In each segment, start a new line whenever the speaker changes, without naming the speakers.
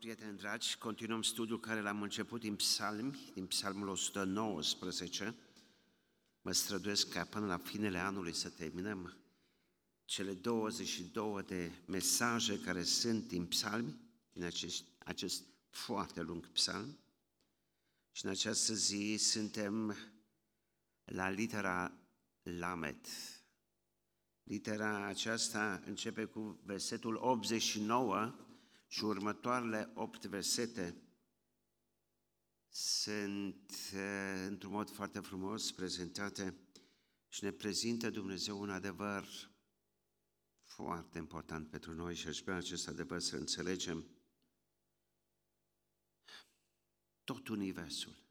Prieteni dragi, continuăm studiul care l-am început din psalmi, din psalmul 119. Mă străduiesc ca până la finele anului să terminăm cele 22 de mesaje care sunt din psalmi, din acest, acest foarte lung psalm. Și în această zi suntem la litera Lamet. Litera aceasta începe cu versetul 89 și următoarele opt versete sunt eh, într-un mod foarte frumos prezentate și ne prezintă Dumnezeu un adevăr foarte important pentru noi și aș vrea acest adevăr să înțelegem. Tot Universul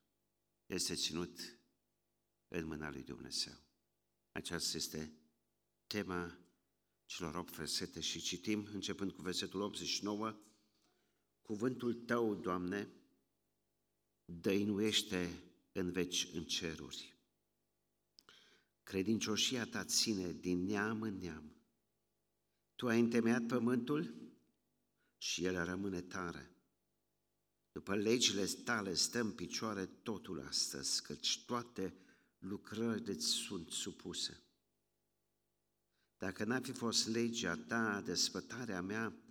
este ținut în mâna lui Dumnezeu. Aceasta este tema celor 8 versete și citim, începând cu versetul 89, Cuvântul Tău, Doamne, dăinuiește în veci în ceruri. Credincioșia Ta ține din neam în neam. Tu ai întemeiat pământul și el rămâne tare. După legile tale stă în picioare totul astăzi, căci toate lucrările sunt supuse. Dacă n-ar fi fost legea ta, despătarea mea,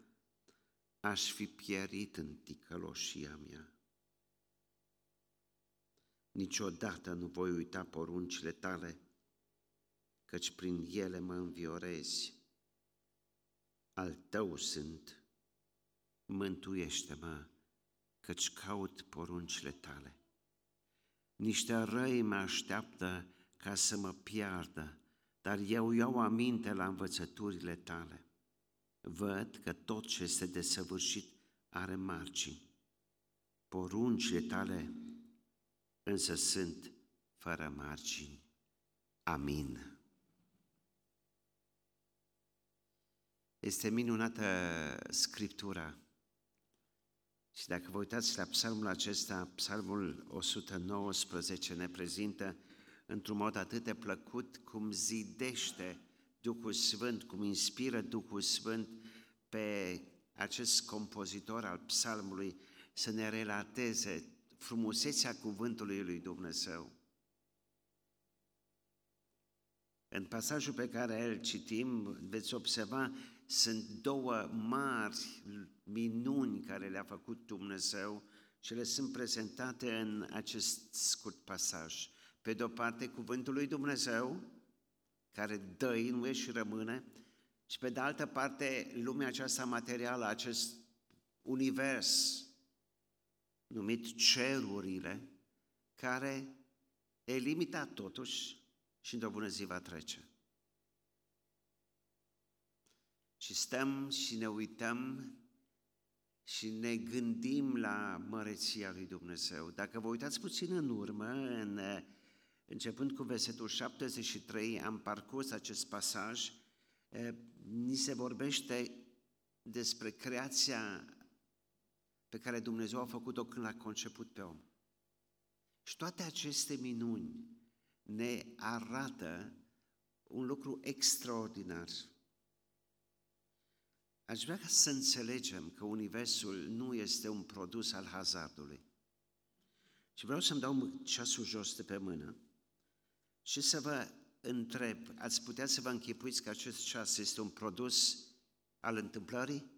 aș fi pierit în ticăloșia mea. Niciodată nu voi uita poruncile tale, căci prin ele mă înviorezi. Al tău sunt, mântuiește-mă, căci caut poruncile tale. Niște răi mă așteaptă ca să mă piardă, dar eu iau aminte la învățăturile tale. Văd că tot ce este desăvârșit are margini. Poruncile tale însă sunt fără margini. Amin. Este minunată Scriptura. Și dacă vă uitați la psalmul acesta, psalmul 119 ne prezintă într-un mod atât de plăcut cum zidește Duhul Sfânt, cum inspiră Duhul Sfânt pe acest compozitor al psalmului să ne relateze frumusețea cuvântului lui Dumnezeu. În pasajul pe care îl citim, veți observa, sunt două mari minuni care le-a făcut Dumnezeu și le sunt prezentate în acest scurt pasaj. Pe de o parte, cuvântul lui Dumnezeu, care dăinuie și rămâne, și pe de altă parte, lumea aceasta materială, acest univers numit cerurile, care e limitat totuși și într-o bună zi va trece. Și stăm și ne uităm și ne gândim la măreția lui Dumnezeu. Dacă vă uitați puțin în urmă, în, începând cu versetul 73, am parcurs acest pasaj, ni se vorbește despre creația pe care Dumnezeu a făcut-o când l-a conceput pe om. Și toate aceste minuni ne arată un lucru extraordinar. Aș vrea să înțelegem că Universul nu este un produs al hazardului. Și vreau să-mi dau ceasul jos de pe mână și să vă întreb, ați putea să vă închipuiți că acest ceas este un produs al întâmplării?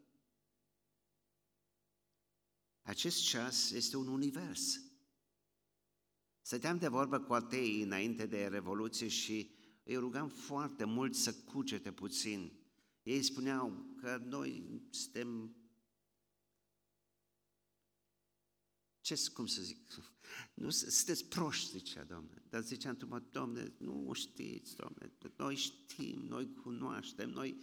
Acest ceas este un univers. Stăteam de vorbă cu ateii înainte de Revoluție și îi rugam foarte mult să cucete puțin. Ei spuneau că noi suntem ce, cum să zic, nu, sunteți proști, zicea Doamne. Dar zicea într-un Doamne, nu știți, Doamne, noi știm, noi cunoaștem, noi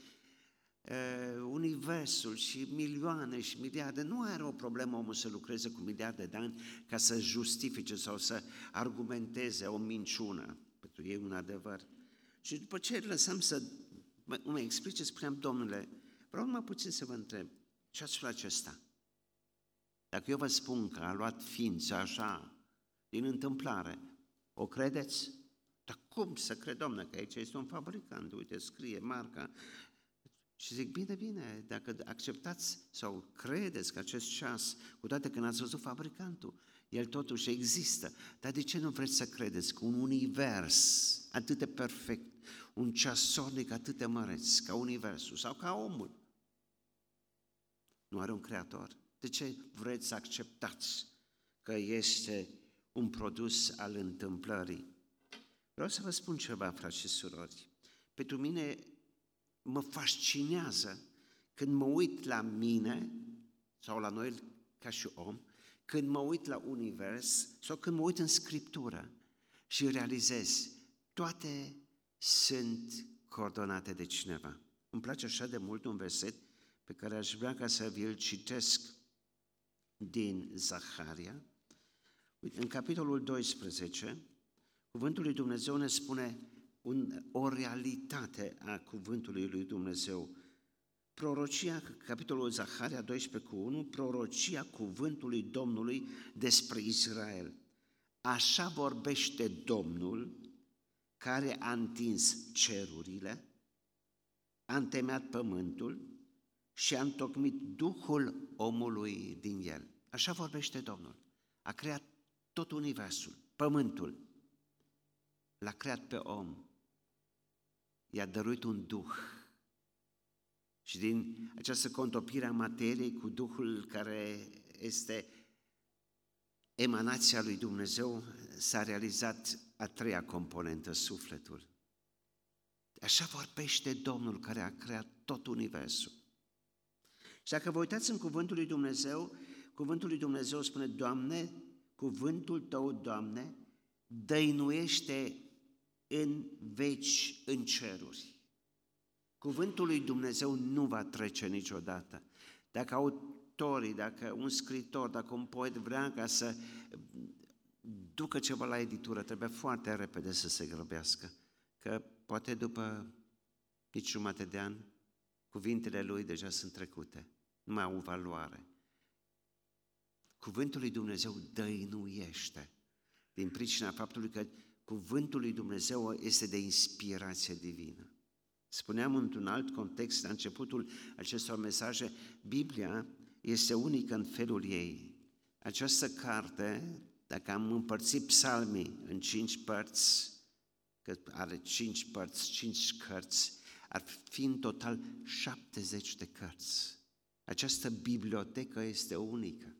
uh, universul și milioane și miliarde, nu are o problemă omul să lucreze cu miliarde de ani ca să justifice sau să argumenteze o minciună. Pentru ei un adevăr. Și după ce lăsăm să mă, mă explice, spuneam, Domnule, vreau numai puțin să vă întreb, ce ați acesta? Dacă eu vă spun că a luat ființă așa, din întâmplare, o credeți? Dar cum să cred, domnă, că aici este un fabricant, uite, scrie marca. Și zic, bine, bine, dacă acceptați sau credeți că acest ceas, cu toate că n-ați văzut fabricantul, el totuși există, dar de ce nu vreți să credeți că un univers atât de perfect, un ceasonic atât de măreț ca universul sau ca omul, nu are un creator? De ce vreți să acceptați că este un produs al întâmplării? Vreau să vă spun ceva, frați și surori. Pentru mine mă fascinează când mă uit la mine sau la noi ca și om, când mă uit la univers sau când mă uit în Scriptură și realizez toate sunt coordonate de cineva. Îmi place așa de mult un verset pe care aș vrea ca să vi-l citesc din Zaharia. În capitolul 12, cuvântul lui Dumnezeu ne spune un, o realitate a cuvântului lui Dumnezeu. Prorocia, capitolul Zaharia 12 cu 1, prorocia cuvântului Domnului despre Israel. Așa vorbește Domnul care a întins cerurile, a întemeiat pământul și a întocmit Duhul omului din el. Așa vorbește Domnul. A creat tot universul, pământul. L-a creat pe om. I-a dăruit un Duh. Și din această contopire a materiei cu Duhul care este emanația lui Dumnezeu, s-a realizat a treia componentă, sufletul. Așa vorbește Domnul care a creat tot universul. Și dacă vă uitați în cuvântul lui Dumnezeu, cuvântul lui Dumnezeu spune, Doamne, cuvântul Tău, Doamne, dăinuiește în veci, în ceruri. Cuvântul lui Dumnezeu nu va trece niciodată. Dacă autorii, dacă un scritor, dacă un poet vrea ca să ducă ceva la editură, trebuie foarte repede să se grăbească, că poate după nici jumate de an, cuvintele lui deja sunt trecute, nu mai au valoare. Cuvântul lui Dumnezeu dăinuiește din pricina faptului că cuvântul lui Dumnezeu este de inspirație divină. Spuneam într-un alt context, la începutul acestor mesaje, Biblia este unică în felul ei. Această carte dacă am împărțit psalmii în cinci părți, că are cinci părți, cinci cărți, ar fi în total 70 de cărți. Această bibliotecă este unică.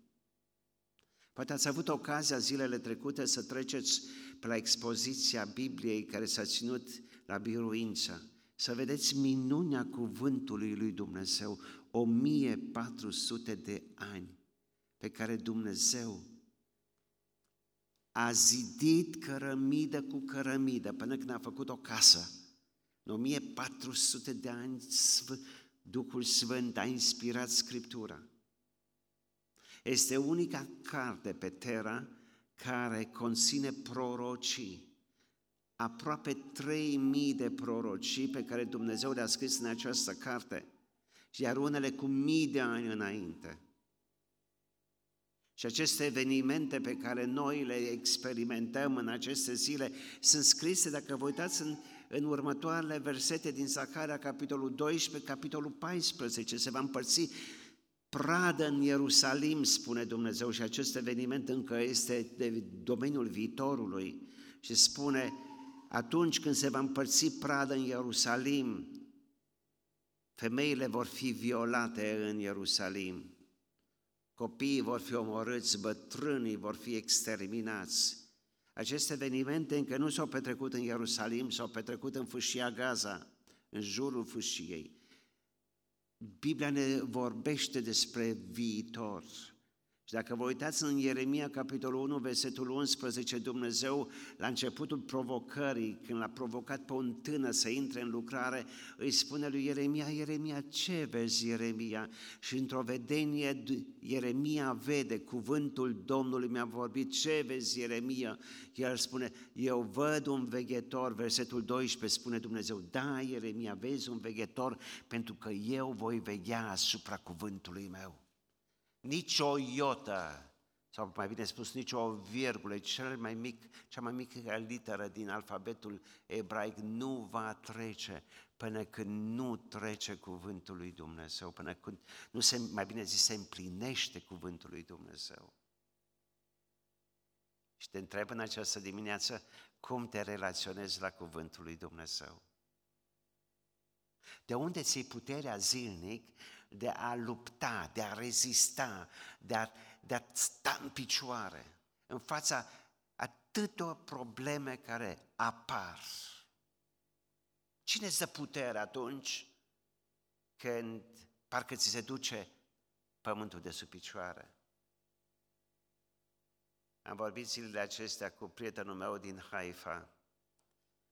Poate ați avut ocazia zilele trecute să treceți pe la expoziția Bibliei care s-a ținut la Biruința, să vedeți minunea cuvântului lui Dumnezeu, 1400 de ani pe care Dumnezeu a zidit cărămidă cu cărămidă până când a făcut o casă. În 1400 de ani Duhul Sfânt a inspirat Scriptura. Este unica carte pe Terra care conține prorocii. Aproape 3000 de prorocii pe care Dumnezeu le-a scris în această carte, iar unele cu mii de ani înainte. Și aceste evenimente pe care noi le experimentăm în aceste zile sunt scrise, dacă vă uitați în, în următoarele versete din Zaharia, capitolul 12, capitolul 14, se va împărți pradă în Ierusalim, spune Dumnezeu, și acest eveniment încă este de domeniul viitorului. Și spune, atunci când se va împărți pradă în Ierusalim, femeile vor fi violate în Ierusalim copiii vor fi omorâți, bătrânii vor fi exterminați. Aceste evenimente încă nu s-au petrecut în Ierusalim, s-au petrecut în fâșia Gaza, în jurul fâșiei. Biblia ne vorbește despre viitor. Și dacă vă uitați în Ieremia, capitolul 1, versetul 11, Dumnezeu, la începutul provocării, când l-a provocat pe un tânăr să intre în lucrare, îi spune lui Ieremia, Ieremia, ce vezi, Ieremia? Și într-o vedenie, Ieremia vede, cuvântul Domnului mi-a vorbit, ce vezi, Ieremia? El spune, eu văd un veghetor, versetul 12 spune Dumnezeu, da, Ieremia, vezi un veghetor, pentru că eu voi veghea asupra cuvântului meu nici o iotă sau mai bine spus, nici o virgulă, cel mai mic, cea mai mică literă din alfabetul ebraic nu va trece până când nu trece cuvântul lui Dumnezeu, până când nu se, mai bine zis, se împlinește cuvântul lui Dumnezeu. Și te întreb în această dimineață cum te relaționezi la cuvântul lui Dumnezeu. De unde ți puterea zilnic de a lupta, de a rezista, de a, de a sta în picioare în fața atâtor probleme care apar? Cine îți dă putere atunci când parcă ți se duce pământul de sub picioare? Am vorbit zilele acestea cu prietenul meu din Haifa,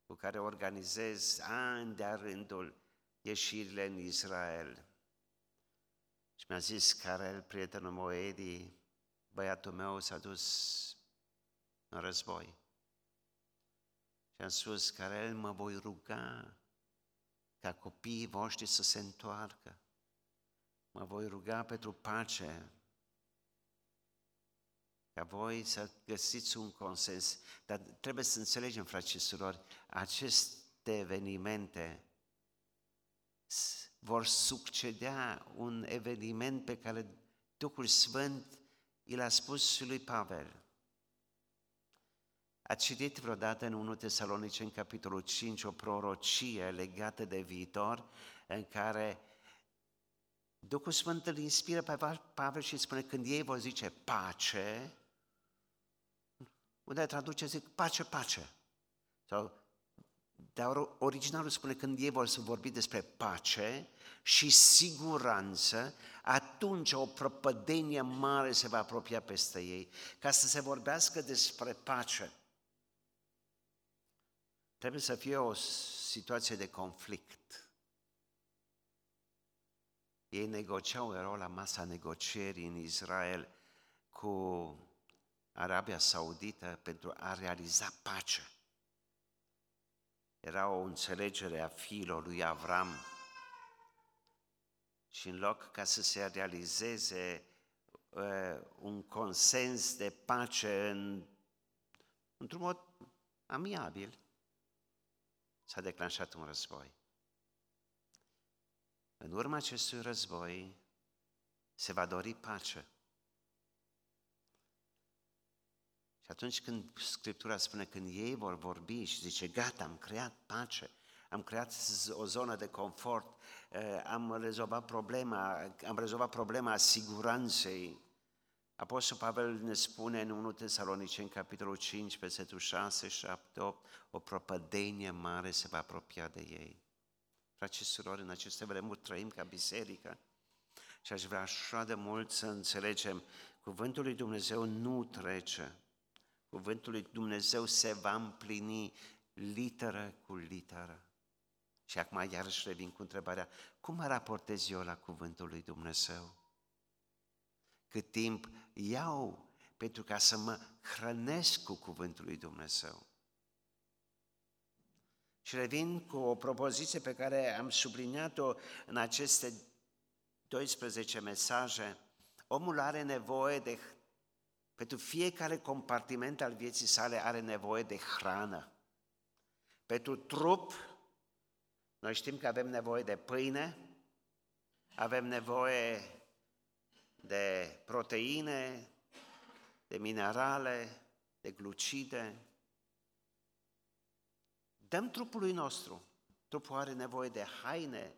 cu care organizez ani de-a rândul ieșirile în Israel. Și mi-a zis Karel, prietenul meu, Edi, băiatul meu s-a dus în război. Și am spus, Karel, mă voi ruga ca copiii voștri să se întoarcă. Mă voi ruga pentru pace, ca voi să găsiți un consens. Dar trebuie să înțelegem, frați și surori, aceste evenimente vor succedea un eveniment pe care Duhul Sfânt i l-a spus lui Pavel. A citit vreodată în 1 Tesalonice, în capitolul 5, o prorocie legată de viitor, în care Duhul Sfânt îl inspiră pe Pavel și spune, când ei vor zice pace, unde traduce, zic, pace, pace. Sau, dar originalul spune, când ei vor să vorbi despre pace și siguranță, atunci o prăpădenie mare se va apropia peste ei. Ca să se vorbească despre pace, trebuie să fie o situație de conflict. Ei negociau, erau la masa negocierii în Israel cu Arabia Saudită pentru a realiza pace. Era o înțelegere a fiilor lui Avram și în loc ca să se realizeze uh, un consens de pace în, într-un mod amiabil, s-a declanșat un război. În urma acestui război se va dori pace. Și atunci când Scriptura spune, când ei vor vorbi și zice, gata, am creat pace, am creat o zonă de confort, eh, am rezolvat problema, am rezolvat problema siguranței. Apostol Pavel ne spune în 1 Tesalonice, în capitolul 5, versetul 6, 7, 8, o propădenie mare se va apropia de ei. Frați și surori, în aceste vremuri trăim ca biserică și aș vrea așa de mult să înțelegem, cuvântul lui Dumnezeu nu trece, Cuvântul lui Dumnezeu se va împlini literă cu literă. Și acum iarăși revin cu întrebarea, cum mă raportez eu la Cuvântul lui Dumnezeu? Cât timp iau pentru ca să mă hrănesc cu Cuvântul lui Dumnezeu? Și revin cu o propoziție pe care am subliniat-o în aceste 12 mesaje. Omul are nevoie de pentru fiecare compartiment al vieții sale are nevoie de hrană. Pentru trup, noi știm că avem nevoie de pâine, avem nevoie de proteine, de minerale, de glucide. Dăm trupului nostru. Trupul are nevoie de haine,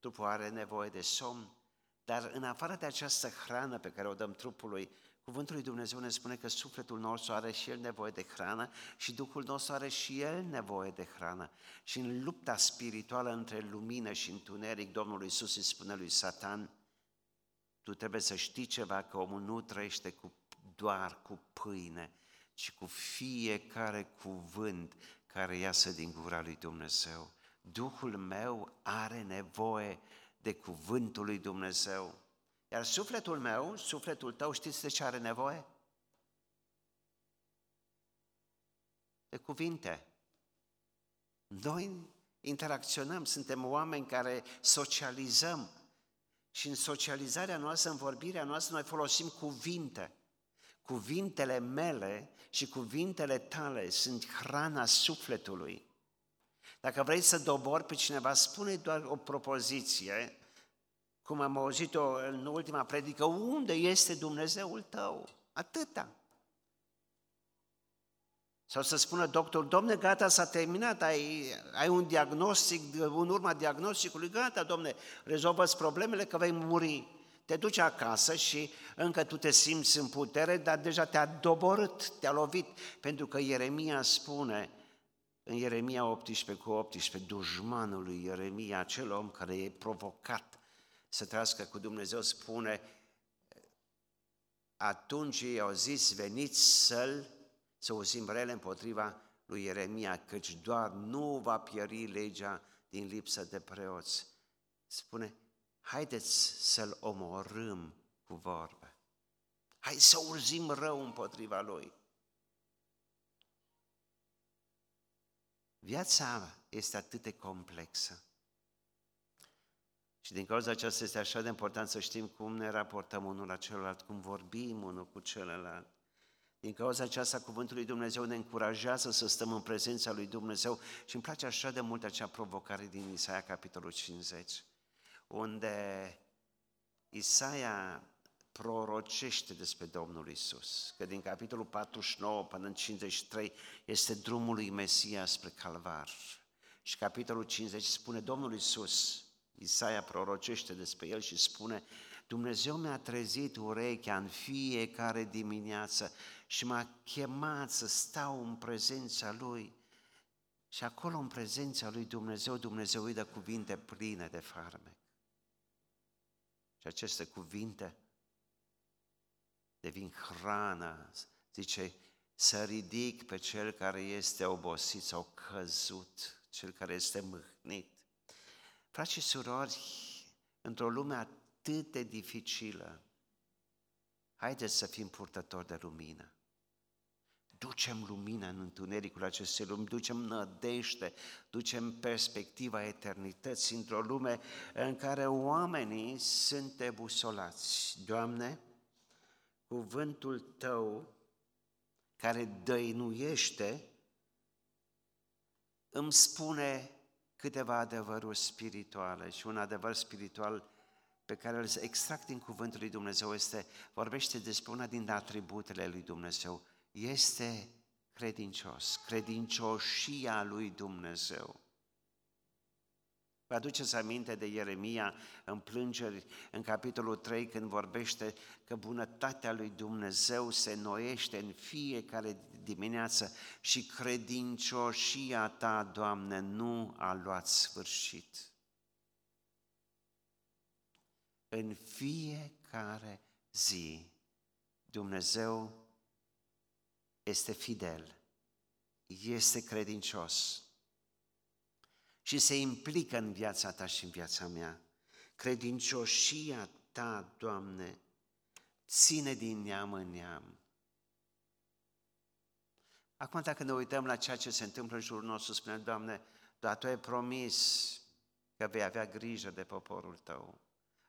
trupul are nevoie de somn, dar în afară de această hrană pe care o dăm trupului, Cuvântul lui Dumnezeu ne spune că sufletul nostru are și el nevoie de hrană și Duhul nostru are și el nevoie de hrană. Și în lupta spirituală între lumină și întuneric, Domnul Iisus îi spune lui Satan, tu trebuie să știi ceva, că omul nu trăiește cu, doar cu pâine, ci cu fiecare cuvânt care iasă din gura lui Dumnezeu. Duhul meu are nevoie de cuvântul lui Dumnezeu. Iar sufletul meu, sufletul tău, știți de ce are nevoie? De cuvinte. Noi interacționăm, suntem oameni care socializăm și în socializarea noastră, în vorbirea noastră, noi folosim cuvinte. cuvintele mele și cuvintele tale sunt hrana sufletului. Dacă vrei să dobori pe cineva, spune doar o propoziție, cum am auzit-o în ultima predică, unde este Dumnezeul tău? Atâta. Sau să spună doctor, domne, gata, s-a terminat, ai, ai un diagnostic, în urma diagnosticului, gata, domne, rezolvă problemele că vei muri. Te duci acasă și încă tu te simți în putere, dar deja te-a doborât, te-a lovit, pentru că Ieremia spune, în Ieremia 18 cu 18, dușmanul lui Ieremia, acel om care e provocat să trăiască cu Dumnezeu, spune, atunci ei au zis, veniți să-l, să auzim rele împotriva lui Ieremia, căci doar nu va pieri legea din lipsă de preoți. Spune, haideți să-l omorâm cu vorbe. Hai să urzim rău împotriva lui. Viața este atât de complexă. Și din cauza aceasta este așa de important să știm cum ne raportăm unul la celălalt, cum vorbim unul cu celălalt. Din cauza aceasta, Cuvântul lui Dumnezeu ne încurajează să stăm în prezența lui Dumnezeu și îmi place așa de mult acea provocare din Isaia, capitolul 50, unde Isaia prorocește despre Domnul Isus, că din capitolul 49 până în 53 este drumul lui Mesia spre Calvar. Și capitolul 50 spune Domnul Isus, Isaia prorocește despre el și spune Dumnezeu mi-a trezit urechea în fiecare dimineață și m-a chemat să stau în prezența Lui. Și acolo, în prezența Lui Dumnezeu, Dumnezeu îi dă cuvinte pline de farmec. Și aceste cuvinte devin hrană, zice, să ridic pe cel care este obosit sau căzut, cel care este mâhnit. Frați și surori, într-o lume atât de dificilă, haideți să fim purtători de lumină. Ducem lumină în întunericul acestei lumi, ducem nădejde, ducem perspectiva eternității într-o lume în care oamenii sunt ebusolați. Doamne, cuvântul Tău care dăinuiește îmi spune câteva adevăruri spirituale și un adevăr spiritual pe care îl extract din cuvântul lui Dumnezeu este, vorbește despre una din atributele lui Dumnezeu. Este credincios, credincioșia lui Dumnezeu. Vă aduceți aminte de Ieremia în plângeri, în capitolul 3, când vorbește că bunătatea lui Dumnezeu se noiește în fiecare dimineață și credincioșia ta, Doamne, nu a luat sfârșit. În fiecare zi, Dumnezeu este fidel, este credincios și se implică în viața ta și în viața mea. Credincioșia ta, Doamne, ține din neam în neam. Acum, dacă ne uităm la ceea ce se întâmplă în jurul nostru, spunem, Doamne, dar Tu ai promis că vei avea grijă de poporul Tău.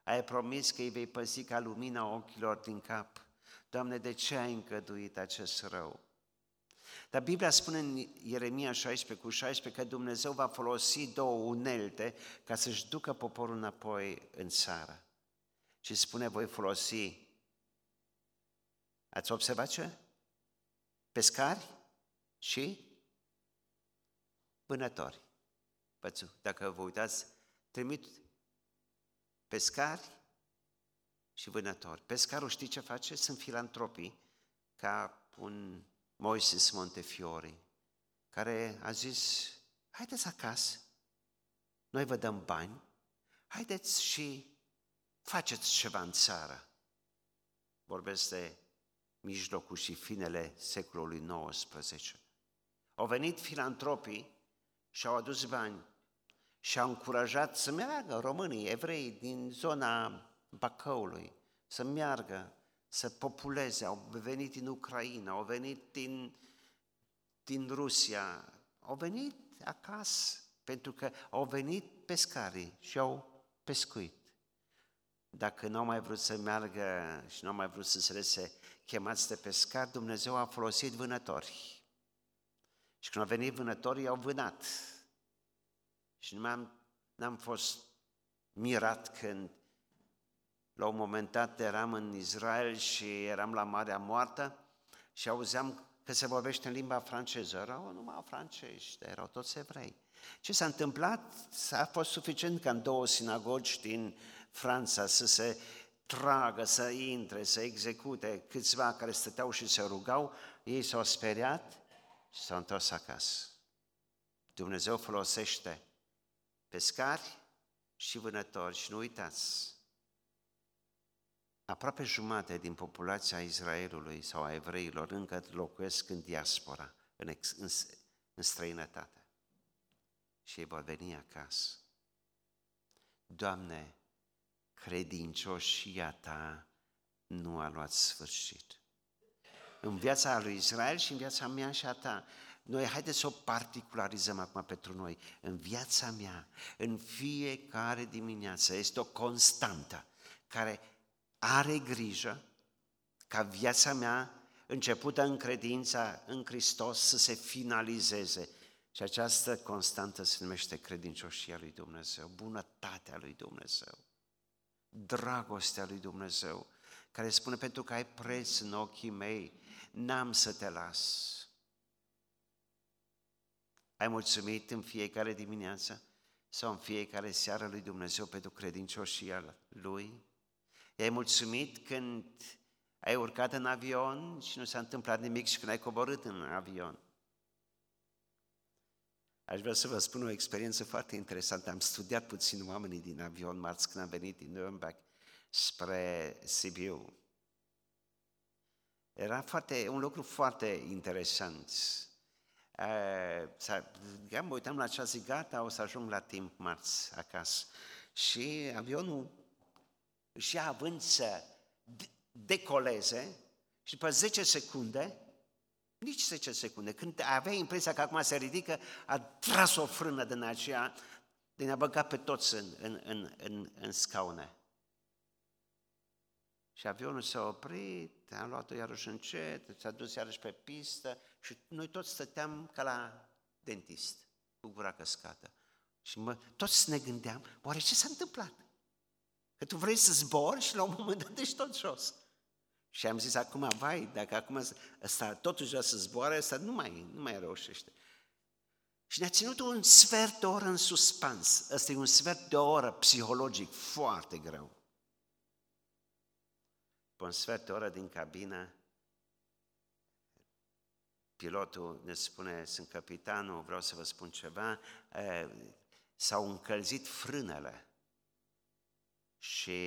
Ai promis că îi vei păzi ca lumina ochilor din cap. Doamne, de ce ai încăduit acest rău? Dar Biblia spune în Ieremia 16 cu 16 că Dumnezeu va folosi două unelte ca să-și ducă poporul înapoi în țară. Și spune, voi folosi, ați observat ce? Pescari și vânători. Pățu, dacă vă uitați, trimit pescari și vânători. Pescarul știi ce face? Sunt filantropii, ca un Moises Montefiori, care a zis, haideți acasă, noi vă dăm bani, haideți și faceți ceva în țară. Vorbesc de mijlocul și finele secolului XIX. Au venit filantropii și au adus bani și au încurajat să meargă românii, evrei din zona Bacăului, să meargă să populeze, au venit din Ucraina, au venit din, din Rusia, au venit acasă pentru că au venit pescarii și au pescuit. dacă nu au mai vrut să meargă și nu au mai vrut să se lese chemați de pescar, Dumnezeu a folosit vânători. Și când au venit vânătorii, au vânat. Și nu am n-am fost mirat când la un moment dat eram în Israel și eram la Marea Moartă și auzeam că se vorbește în limba franceză. Erau numai francezi, erau toți evrei. Ce s-a întâmplat? A fost suficient ca în două sinagogi din Franța să se tragă, să intre, să execute câțiva care stăteau și se rugau, ei s-au speriat și s-au întors acasă. Dumnezeu folosește pescari și vânători și nu uitați, aproape jumate din populația Israelului sau a evreilor încă locuiesc în diaspora, în, ex, în, în străinătate. Și ei vor veni acasă. Doamne, credincioșia Ta nu a luat sfârșit. În viața lui Israel și în viața mea și a ta. Noi haideți să o particularizăm acum pentru noi. În viața mea, în fiecare dimineață, este o constantă care are grijă ca viața mea, începută în credința în Hristos, să se finalizeze. Și această constantă se numește credincioșia lui Dumnezeu, bunătatea lui Dumnezeu, dragostea lui Dumnezeu, care spune, pentru că ai preț în ochii mei, n-am să te las. Ai mulțumit în fiecare dimineață sau în fiecare seară lui Dumnezeu pentru credincioșia Lui? I-ai mulțumit când ai urcat în avion și nu s-a întâmplat nimic și când ai coborât în avion? Aș vrea să vă spun o experiență foarte interesantă. Am studiat puțin oamenii din avion marți când am venit din Nürnberg spre Sibiu. Era foarte, un lucru foarte interesant. Uh, mă uitam la cea zi, gata, o să ajung la timp marți acasă. Și avionul își ia având să decoleze și pe 10 secunde, nici 10 secunde, când avea impresia că acum se ridică, a tras o frână din aceea, din a băga pe toți în, în, în, în, în scaune. Și avionul s-a oprit, am luat-o iarăși încet, s-a dus iarăși pe pistă și noi toți stăteam ca la dentist, cu gura căscată. Și mă, toți ne gândeam, oare ce s-a întâmplat? Că tu vrei să zbori și la un moment dat ești tot jos. Și am zis, acum, vai, dacă acum ăsta totuși vrea să zboare, ăsta nu mai, nu mai reușește. Și ne-a ținut un sfert de oră în suspans. Ăsta e un sfert de oră psihologic foarte greu. Pe un sfert de oră din cabină, pilotul ne spune, sunt capitanul, vreau să vă spun ceva, s-au încălzit frânele și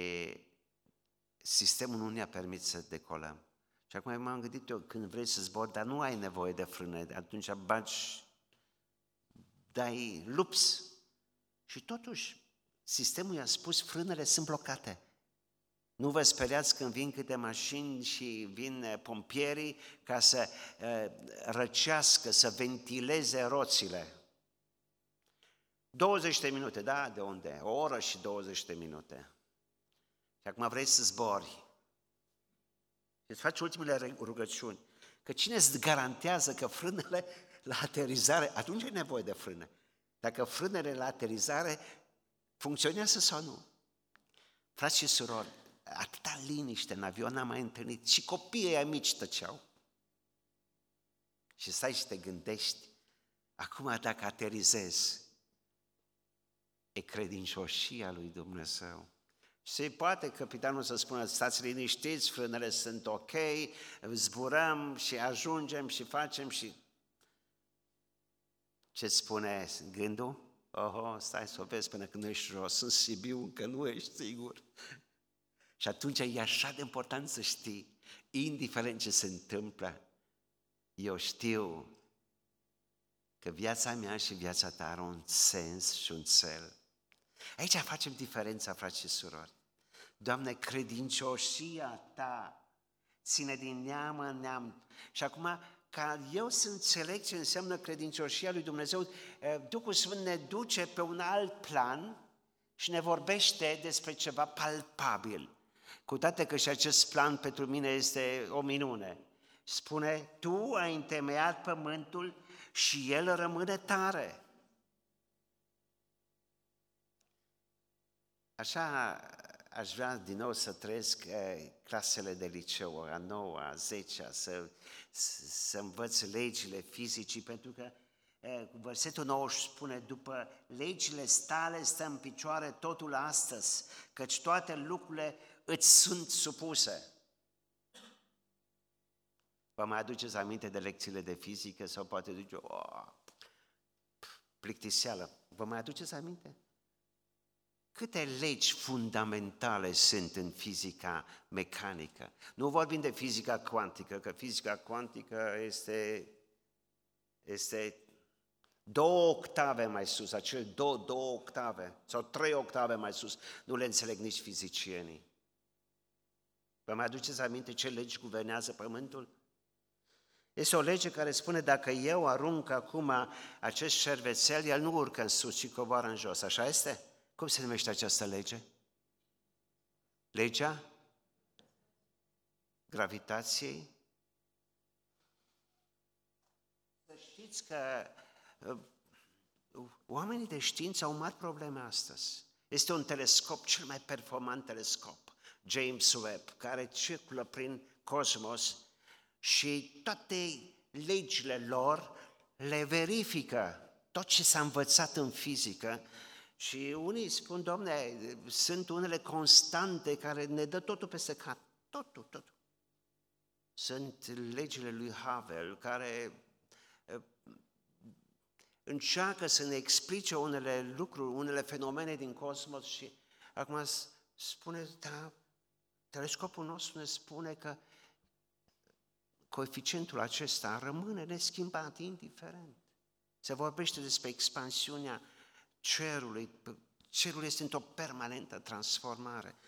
sistemul nu ne-a permis să decolăm. Și acum m-am gândit eu, când vrei să zbori, dar nu ai nevoie de frâne, atunci bagi, dai lups. Și totuși, sistemul i-a spus, frânele sunt blocate. Nu vă speriați când vin câte mașini și vin eh, pompierii ca să uh, răcească, să ventileze roțile. 20 de minute, da? De unde? O oră și 20 de minute. Și acum vrei să zbori. Îți faci ultimele rugăciuni. Că cine îți garantează că frânele la aterizare, atunci e nevoie de frâne. Dacă frânele la aterizare funcționează sau nu. Frați și surori, atâta liniște în avion n-am mai întâlnit. Și copiii ai mici tăceau. Și stai și te gândești, acum dacă aterizezi, e credincioșia lui Dumnezeu. Se poate capitanul să spună, stați liniștiți, frânele sunt ok, zburăm și ajungem și facem și... Ce spune gândul? Oho, stai să o vezi până când ești jos în Sibiu, încă nu ești sigur. Și atunci e așa de important să știi, indiferent ce se întâmplă, eu știu că viața mea și viața ta are un sens și un cel. Aici facem diferența, frați și surori. Doamne, credincioșia Ta ține din neam în neam. Și acum, ca eu să înțeleg ce înseamnă credincioșia lui Dumnezeu, eh, Duhul Sfânt ne duce pe un alt plan și ne vorbește despre ceva palpabil. Cu toate că și acest plan pentru mine este o minune. Spune, tu ai întemeiat pământul și el rămâne tare. Așa aș vrea din nou să trăiesc eh, clasele de liceu, a noua, a zecea, să, să învăț legile fizicii, pentru că eh, versetul 9 spune, după legile stale stă în picioare totul astăzi, căci toate lucrurile îți sunt supuse. Vă mai aduceți aminte de lecțiile de fizică sau poate duce o oh, plictiseală? Vă mai aduceți aminte? Câte legi fundamentale sunt în fizica mecanică? Nu vorbim de fizica cuantică, că fizica cuantică este, este două octave mai sus, acel două, două octave sau trei octave mai sus, nu le înțeleg nici fizicienii. Vă mai aduceți aminte ce legi guvernează Pământul? Este o lege care spune dacă eu arunc acum acest șervețel, el nu urcă în sus, ci coboară în jos. Așa este? Cum se numește această lege? Legea gravitației? Să știți că uh, oamenii de știință au mari probleme astăzi. Este un telescop, cel mai performant telescop, James Webb, care circulă prin cosmos și toate legile lor le verifică. Tot ce s-a învățat în fizică și unii spun, domne, sunt unele constante care ne dă totul peste cap. Totul, totul. Sunt legile lui Havel care încearcă să ne explice unele lucruri, unele fenomene din cosmos și acum spune, da, telescopul nostru ne spune că coeficientul acesta rămâne neschimbat, indiferent. Se vorbește despre expansiunea cerului. Cerul este într-o permanentă transformare.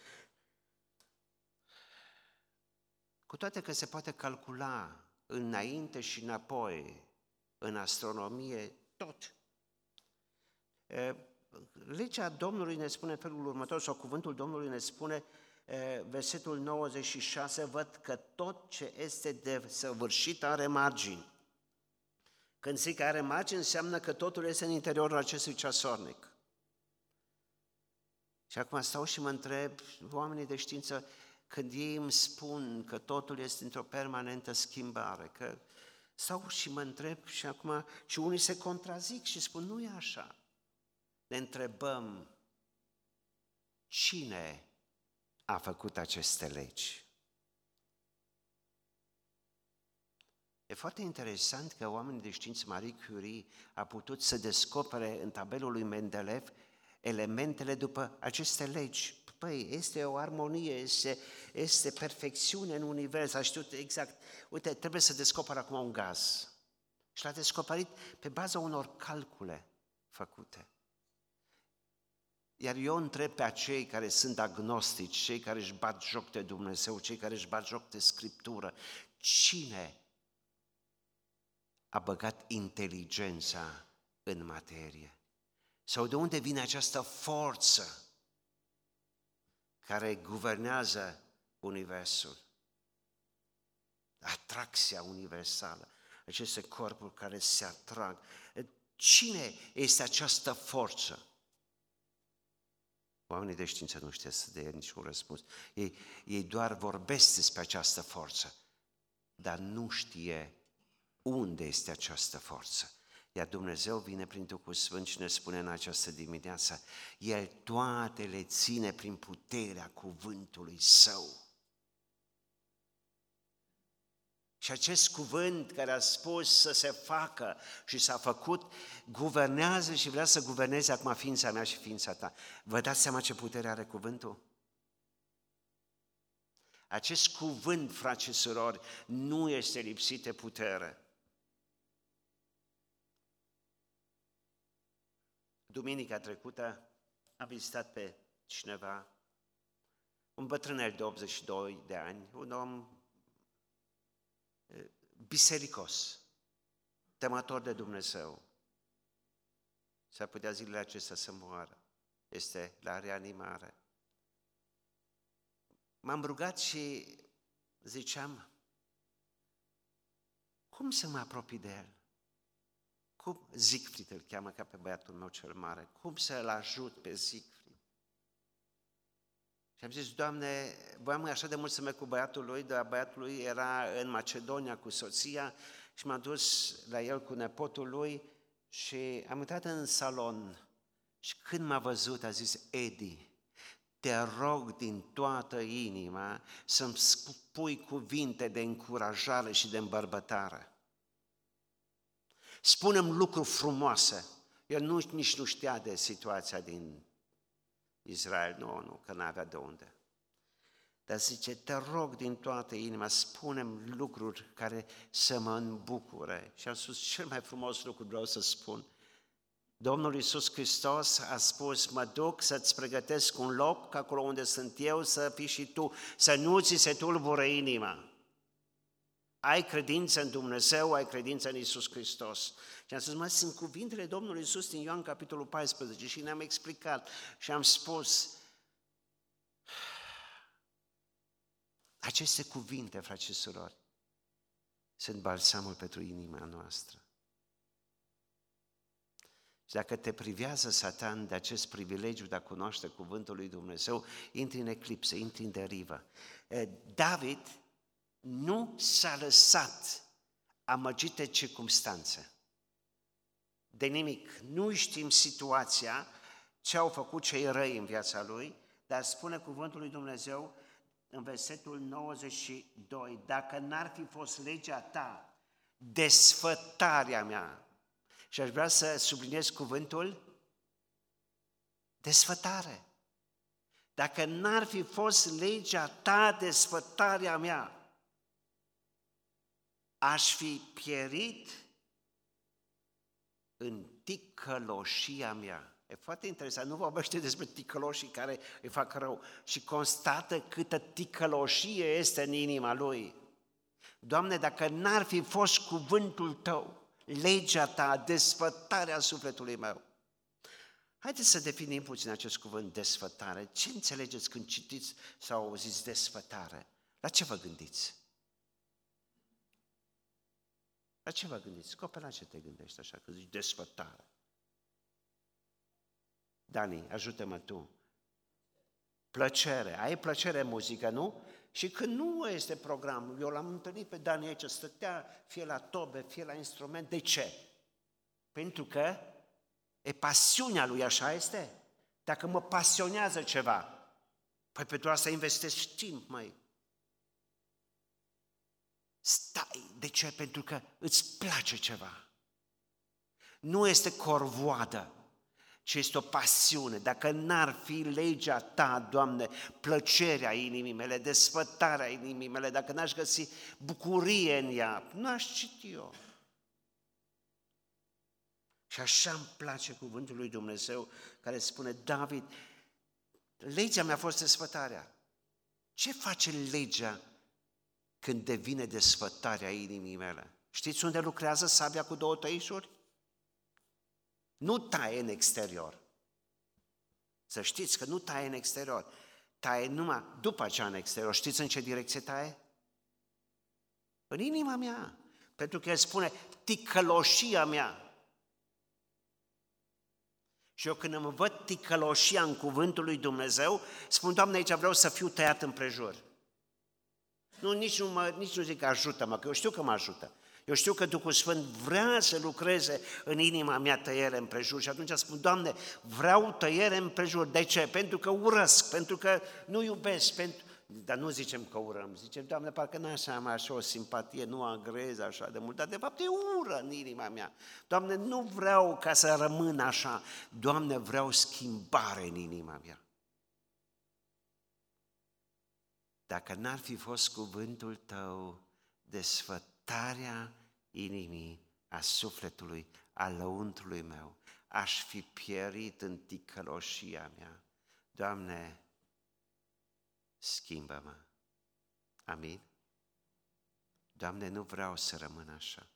Cu toate că se poate calcula înainte și înapoi în astronomie tot. Legea Domnului ne spune felul următor, sau cuvântul Domnului ne spune, versetul 96, văd că tot ce este de săvârșit are margini. Când zic că are margini, înseamnă că totul este în interiorul acestui ceasornic. Și acum stau și mă întreb, oamenii de știință, când ei îmi spun că totul este într-o permanentă schimbare, că stau și mă întreb și acum, și unii se contrazic și spun, nu e așa. Ne întrebăm, cine a făcut aceste legi? E foarte interesant că oamenii de știință Marie Curie a putut să descopere în tabelul lui Mendeleev elementele după aceste legi. Păi, este o armonie, este, este perfecțiune în univers, a știut exact. Uite, trebuie să descoperă acum un gaz. Și l-a descoperit pe baza unor calcule făcute. Iar eu întreb pe acei care sunt agnostici, cei care își bat joc de Dumnezeu, cei care își bat joc de Scriptură, cine a băgat inteligența în materie? Sau de unde vine această forță care guvernează Universul? Atracția universală, aceste corpuri care se atrag. Cine este această forță? Oamenii de știință nu știu să dea niciun răspuns. Ei, ei doar vorbesc despre această forță, dar nu știe unde este această forță. Iar Dumnezeu vine prin Duhul Sfânt și ne spune în această dimineață, El toate le ține prin puterea cuvântului Său. Și acest cuvânt care a spus să se facă și s-a făcut, guvernează și vrea să guverneze acum ființa mea și ființa ta. Vă dați seama ce putere are cuvântul? Acest cuvânt, frați și surori, nu este lipsit de putere. Duminica trecută am vizitat pe cineva, un bătrânel de 82 de ani, un om bisericos, temător de Dumnezeu. S-ar putea zilele acestea să moară. este la reanimare. M-am rugat și ziceam, cum să mă apropii de el? Cum, Zicfrid îl cheamă ca pe băiatul meu cel mare, cum să-l ajut pe Zicfrid? Și am zis, Doamne, voiam așa de mult să merg cu băiatul lui, dar băiatul lui era în Macedonia cu soția și m-am dus la el cu nepotul lui și am intrat în salon și când m-a văzut a zis, Edi, te rog din toată inima să-mi spui cuvinte de încurajare și de îmbărbătare. Spunem lucruri frumoase. El nu, nici nu știa de situația din Israel, nu, nu, că n-avea de unde. Dar zice, te rog din toată inima, spunem lucruri care să mă îmbucure. Și am spus, cel mai frumos lucru vreau să spun. Domnul Iisus Hristos a spus, mă duc să-ți pregătesc un loc acolo unde sunt eu, să fii și tu, să nu ți se tulbură inima. Ai credință în Dumnezeu, ai credință în Isus Hristos. Și am spus, mă, sunt cuvintele Domnului Isus din Ioan capitolul 14 și ne-am explicat și am spus, aceste cuvinte, frate și surori, sunt balsamul pentru inima noastră. Și dacă te privează Satan de acest privilegiu de a cunoaște cuvântul lui Dumnezeu, intri în eclipsă, intri în derivă. David nu s-a lăsat amăgite circumstanțe. De nimic. Nu știm situația, ce au făcut cei răi în viața lui, dar spune cuvântul lui Dumnezeu în versetul 92, dacă n-ar fi fost legea ta, desfătarea mea, și aș vrea să subliniez cuvântul desfătare. Dacă n-ar fi fost legea ta, desfătarea mea, aș fi pierit în ticăloșia mea. E foarte interesant, nu vorbește despre ticăloșii care îi fac rău și constată câtă ticăloșie este în inima lui. Doamne, dacă n-ar fi fost cuvântul Tău, legea Ta, desfătarea sufletului meu, Haideți să definim puțin acest cuvânt desfătare. Ce înțelegeți când citiți sau auziți desfătare? La ce vă gândiți? La ce vă gândiți? Copil, la ce te gândești așa? Că zici desfătare. Dani, ajută-mă tu. Plăcere. Ai plăcere în muzică, nu? Și când nu este program, eu l-am întâlnit pe Dani aici, stătea fie la tobe, fie la instrument. De ce? Pentru că e pasiunea lui, așa este? Dacă mă pasionează ceva, păi pentru asta investesc timp, mai. Stai. De ce? Pentru că îți place ceva. Nu este corvoadă, ci este o pasiune. Dacă n-ar fi legea ta, Doamne, plăcerea inimii mele, desfătarea inimii mele, dacă n-aș găsi bucurie în ea, nu aș citi eu. Și așa îmi place cuvântul lui Dumnezeu care spune, David, legea mea a fost desfătarea. Ce face legea când devine desfătarea inimii mele. Știți unde lucrează sabia cu două tăișuri? Nu taie în exterior. Să știți că nu taie în exterior. Taie numai după aceea în exterior. Știți în ce direcție taie? În inima mea. Pentru că el spune, ticăloșia mea. Și eu când îmi văd ticăloșia în cuvântul lui Dumnezeu, spun, Doamne, aici vreau să fiu tăiat împrejur. Nu, nici nu, mă, nici nu zic că ajută-mă, că eu știu că mă ajută. Eu știu că Duhul Sfânt vrea să lucreze în inima mea tăiere împrejur și atunci spun, Doamne, vreau tăiere împrejur. De ce? Pentru că urăsc, pentru că nu iubesc, pentru... Dar nu zicem că urăm, zicem, Doamne, parcă n așa am așa o simpatie, nu agrez așa de mult, dar de fapt e ură în inima mea. Doamne, nu vreau ca să rămân așa, Doamne, vreau schimbare în inima mea. Dacă n-ar fi fost cuvântul tău, desfătarea inimii, a sufletului, a lăuntrului meu, aș fi pierit în ticăloșia mea. Doamne, schimbă-mă. Amin? Doamne, nu vreau să rămân așa.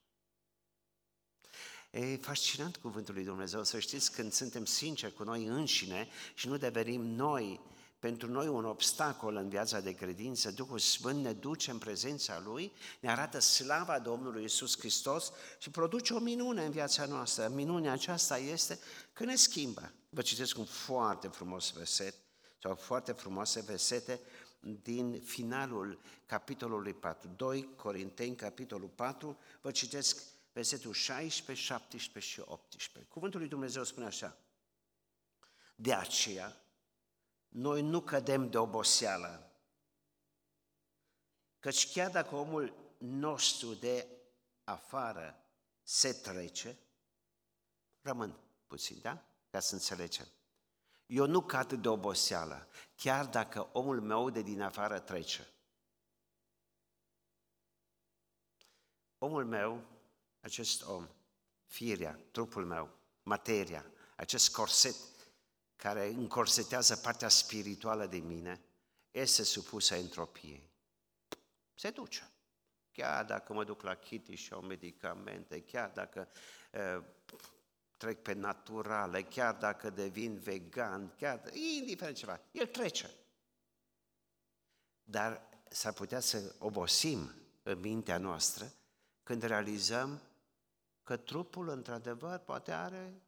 E fascinant cuvântul lui Dumnezeu, să știți când suntem sinceri cu noi înșine și nu devenim noi, pentru noi un obstacol în viața de credință, Duhul Sfânt ne duce în prezența Lui, ne arată slava Domnului Isus Hristos și produce o minune în viața noastră. Minunea aceasta este că ne schimbă. Vă citesc un foarte frumos verset, sau foarte frumoase versete din finalul capitolului 4, 2 Corinteni, capitolul 4, vă citesc versetul 16, 17 și 18. Cuvântul lui Dumnezeu spune așa, de aceea, noi nu cădem de oboseală, căci chiar dacă omul nostru de afară se trece, rămân puțin, da? Ca să înțelegem. Eu nu cad de oboseală, chiar dacă omul meu de din afară trece. Omul meu, acest om, firea, trupul meu, materia, acest corset care încorsetează partea spirituală de mine, este supusă entropiei. Se duce. Chiar dacă mă duc la Kitty și au medicamente, chiar dacă uh, trec pe naturale, chiar dacă devin vegan, chiar, indiferent ceva, el trece. Dar s-ar putea să obosim în mintea noastră când realizăm că trupul, într-adevăr, poate are,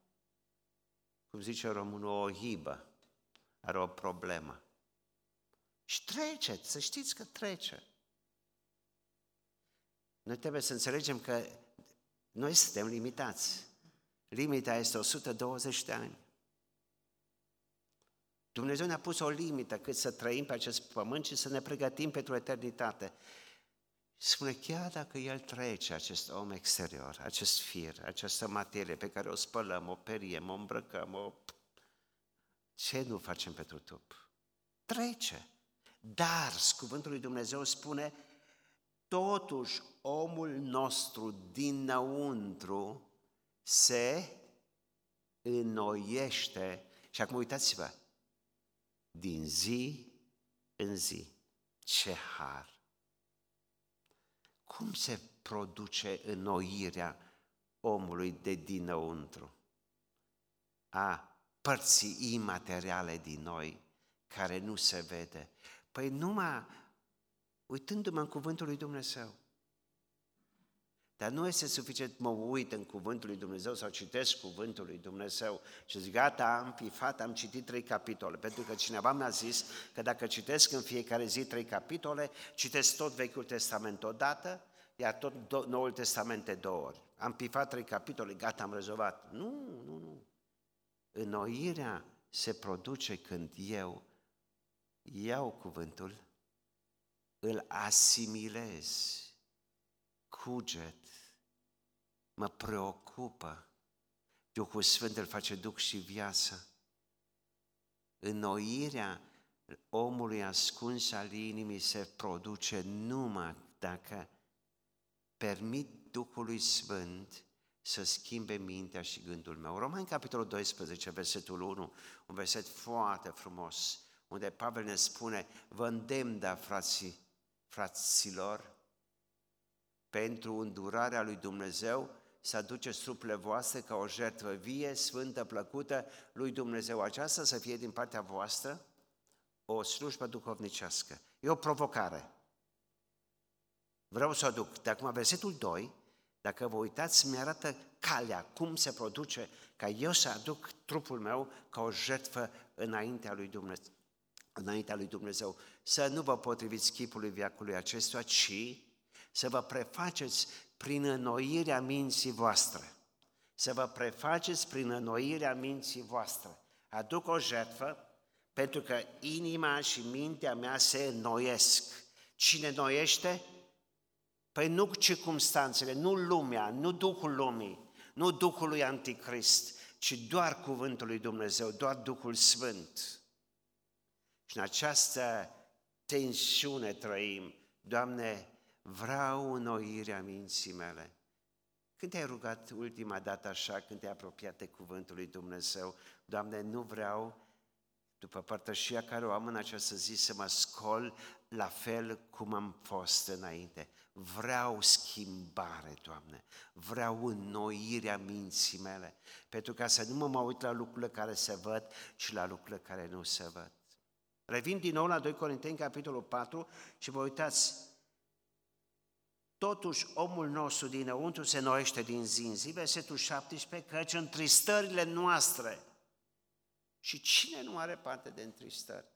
cum zice românul, o hibă, are o problemă. Și trece, să știți că trece. Noi trebuie să înțelegem că noi suntem limitați. Limita este 120 de ani. Dumnezeu ne-a pus o limită cât să trăim pe acest pământ și să ne pregătim pentru eternitate. Spune, chiar dacă el trece, acest om exterior, acest fir, această materie pe care o spălăm, o periem, o îmbrăcăm, o... Ce nu facem pentru trup? Trece. Dar, cuvântul lui Dumnezeu spune, totuși omul nostru dinăuntru se înnoiește. Și acum uitați-vă, din zi în zi. Ce har! Cum se produce înnoirea omului de dinăuntru? A părții imateriale din noi, care nu se vede. Păi numai uitându-mă în cuvântul lui Dumnezeu. Dar nu este suficient mă uit în cuvântul lui Dumnezeu sau citesc cuvântul lui Dumnezeu și zic, gata, am pifat, am citit trei capitole. Pentru că cineva mi-a zis că dacă citesc în fiecare zi trei capitole, citesc tot Vechiul Testament odată, iar tot Noul Testament de două ori. Am pifat trei capitole, gata, am rezolvat. Nu, nu, nu. Înnoirea se produce când eu iau cuvântul, îl asimilez, cuget, mă preocupă. Duhul Sfânt îl face duc și viață. Înnoirea omului ascuns al inimii se produce numai dacă permit Duhului Sfânt să schimbe mintea și gândul meu. Roman, capitolul 12, versetul 1, un verset foarte frumos, unde Pavel ne spune, vă îndemn, da, frații, fraților, pentru îndurarea lui Dumnezeu, să aduceți trupele voastre ca o jertfă vie, sfântă, plăcută lui Dumnezeu. Aceasta să fie din partea voastră o slujbă duhovnicească. E o provocare. Vreau să o aduc. De acum, versetul 2, dacă vă uitați, mi-arată calea, cum se produce ca eu să aduc trupul meu ca o jertfă înaintea lui Dumnezeu. Înaintea lui Dumnezeu. Să nu vă potriviți chipului viacului acestuia, ci să vă prefaceți prin înnoirea minții voastre. Să vă prefaceți prin înnoirea minții voastre. Aduc o jertfă pentru că inima și mintea mea se înnoiesc. Cine noiește? Păi nu circumstanțele, nu lumea, nu Duhul lumii, nu Duhul lui Anticrist, ci doar Cuvântul lui Dumnezeu, doar Duhul Sfânt. Și în această tensiune trăim, Doamne, vreau înnoirea minții mele. Când te-ai rugat ultima dată așa, când te-ai apropiat de Cuvântul lui Dumnezeu, Doamne, nu vreau, după părtășia care o am în această zi, să mă scol la fel cum am fost înainte. Vreau schimbare, Doamne. Vreau înnoirea minții mele. Pentru ca să nu mă mă uit la lucrurile care se văd, ci la lucrurile care nu se văd. Revin din nou la 2 Corinteni, capitolul 4 și vă uitați, Totuși, omul nostru dinăuntru se noiește din zi în zi, versetul 17, căci întristările noastre. Și cine nu are parte de întristări?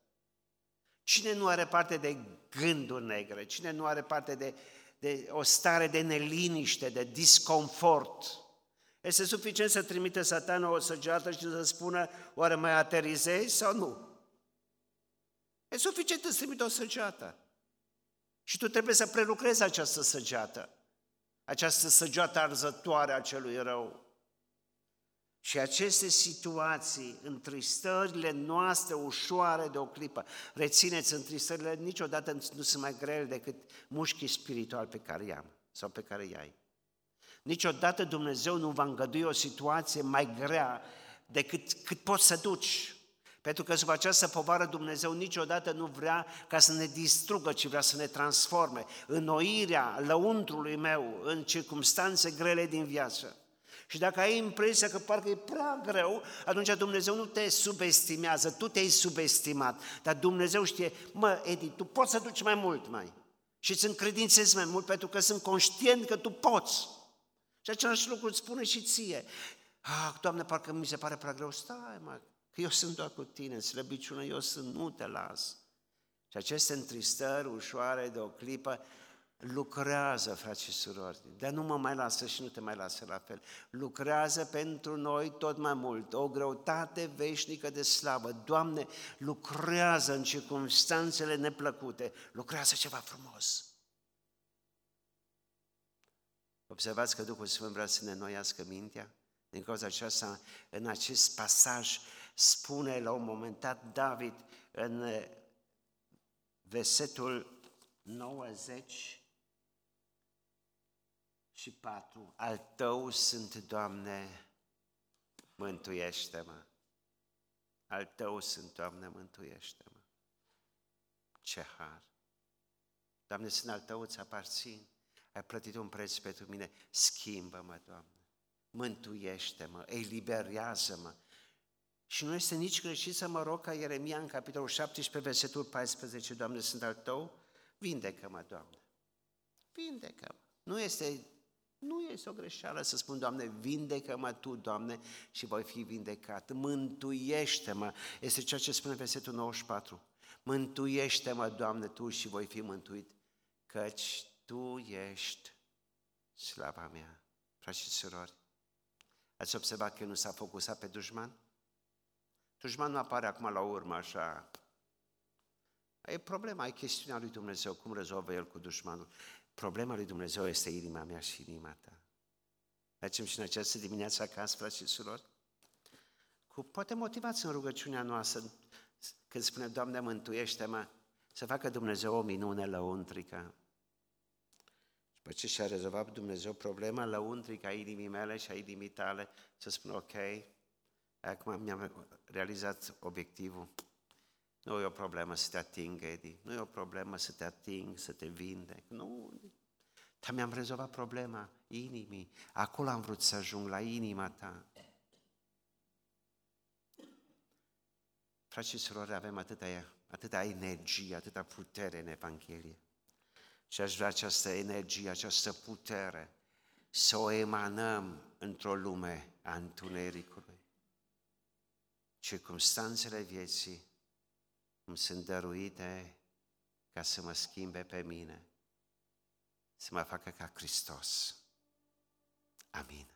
Cine nu are parte de gânduri negre? Cine nu are parte de, de o stare de neliniște, de disconfort? Este suficient să trimite satana o săgeată și să spună, oare mai aterizezi sau nu? E suficient să trimite o săgeată. Și tu trebuie să prelucrezi această săgeată, această săgeată arzătoare a celui rău. Și aceste situații, întristările noastre ușoare de o clipă, rețineți, întristările niciodată nu sunt mai grele decât mușchii spirituali pe care i-am sau pe care i-ai. Niciodată Dumnezeu nu va îngădui o situație mai grea decât cât poți să duci. Pentru că sub această povară Dumnezeu niciodată nu vrea ca să ne distrugă, ci vrea să ne transforme. Înnoirea lăuntrului meu în circumstanțe grele din viață. Și dacă ai impresia că parcă e prea greu, atunci Dumnezeu nu te subestimează, tu te-ai subestimat. Dar Dumnezeu știe, mă, Edi, tu poți să duci mai mult mai. Și îți încredințezi mai mult pentru că sunt conștient că tu poți. Și același lucru îți spune și ție. Ah, Doamne, parcă mi se pare prea greu. Stai, mă, că eu sunt doar cu tine, în slăbiciune eu sunt, nu te las. Și aceste întristări ușoare de o clipă lucrează, frați și surori, dar nu mă mai lasă și nu te mai lasă la fel. Lucrează pentru noi tot mai mult, o greutate veșnică de slavă. Doamne, lucrează în circunstanțele neplăcute, lucrează ceva frumos. Observați că Duhul Sfânt vrea să ne noiască mintea? Din cauza aceasta, în acest pasaj, spune la un moment dat David în eh, versetul 90 și 4. Al tău sunt, Doamne, mântuiește-mă. Al tău sunt, Doamne, mântuiește-mă. Ce har! Doamne, sunt al tău, îți aparțin. Ai plătit un preț pentru mine. Schimbă-mă, Doamne. Mântuiește-mă, eliberează-mă și nu este nici greșit să mă rog ca Ieremia în capitolul 17, versetul 14, Doamne, sunt al Tău, vindecă-mă, Doamne. Vindecă-mă. Nu este, nu este o greșeală să spun, Doamne, vindecă-mă Tu, Doamne, și voi fi vindecat. Mântuiește-mă. Este ceea ce spune versetul 94. Mântuiește-mă, Doamne, Tu și voi fi mântuit, căci Tu ești slava mea. Frați și surori, ați observat că nu s-a focusat pe dușman? Dușmanul apare acum la urmă, așa. E problema, e chestiunea lui Dumnezeu, cum rezolvă el cu dușmanul. Problema lui Dumnezeu este inima mea și inima ta. Mergem și în această dimineață acasă, frați și surori? Cu, poate motivați în rugăciunea noastră, când spune, Doamne, mântuiește-mă, să facă Dumnezeu o minune lăuntrică. Și după ce și-a rezolvat Dumnezeu problema lăuntrică a inimii mele și a inimii tale, să spună, ok, Acum mi-am realizat obiectivul. Nu e o problemă să te ating, Edi. Nu e o problemă să te ating, să te vindec. Nu. Dar mi-am rezolvat problema inimii. Acolo am vrut să ajung, la inima ta. Frați și surori, avem atâta, atâta energie, atâta putere în Evanghelie. Și aș vrea această energie, această putere să o emanăm într-o lume a întunericului circumstanțele vieții îmi sunt dăruite ca să mă schimbe pe mine, să mă facă ca Hristos. Amin.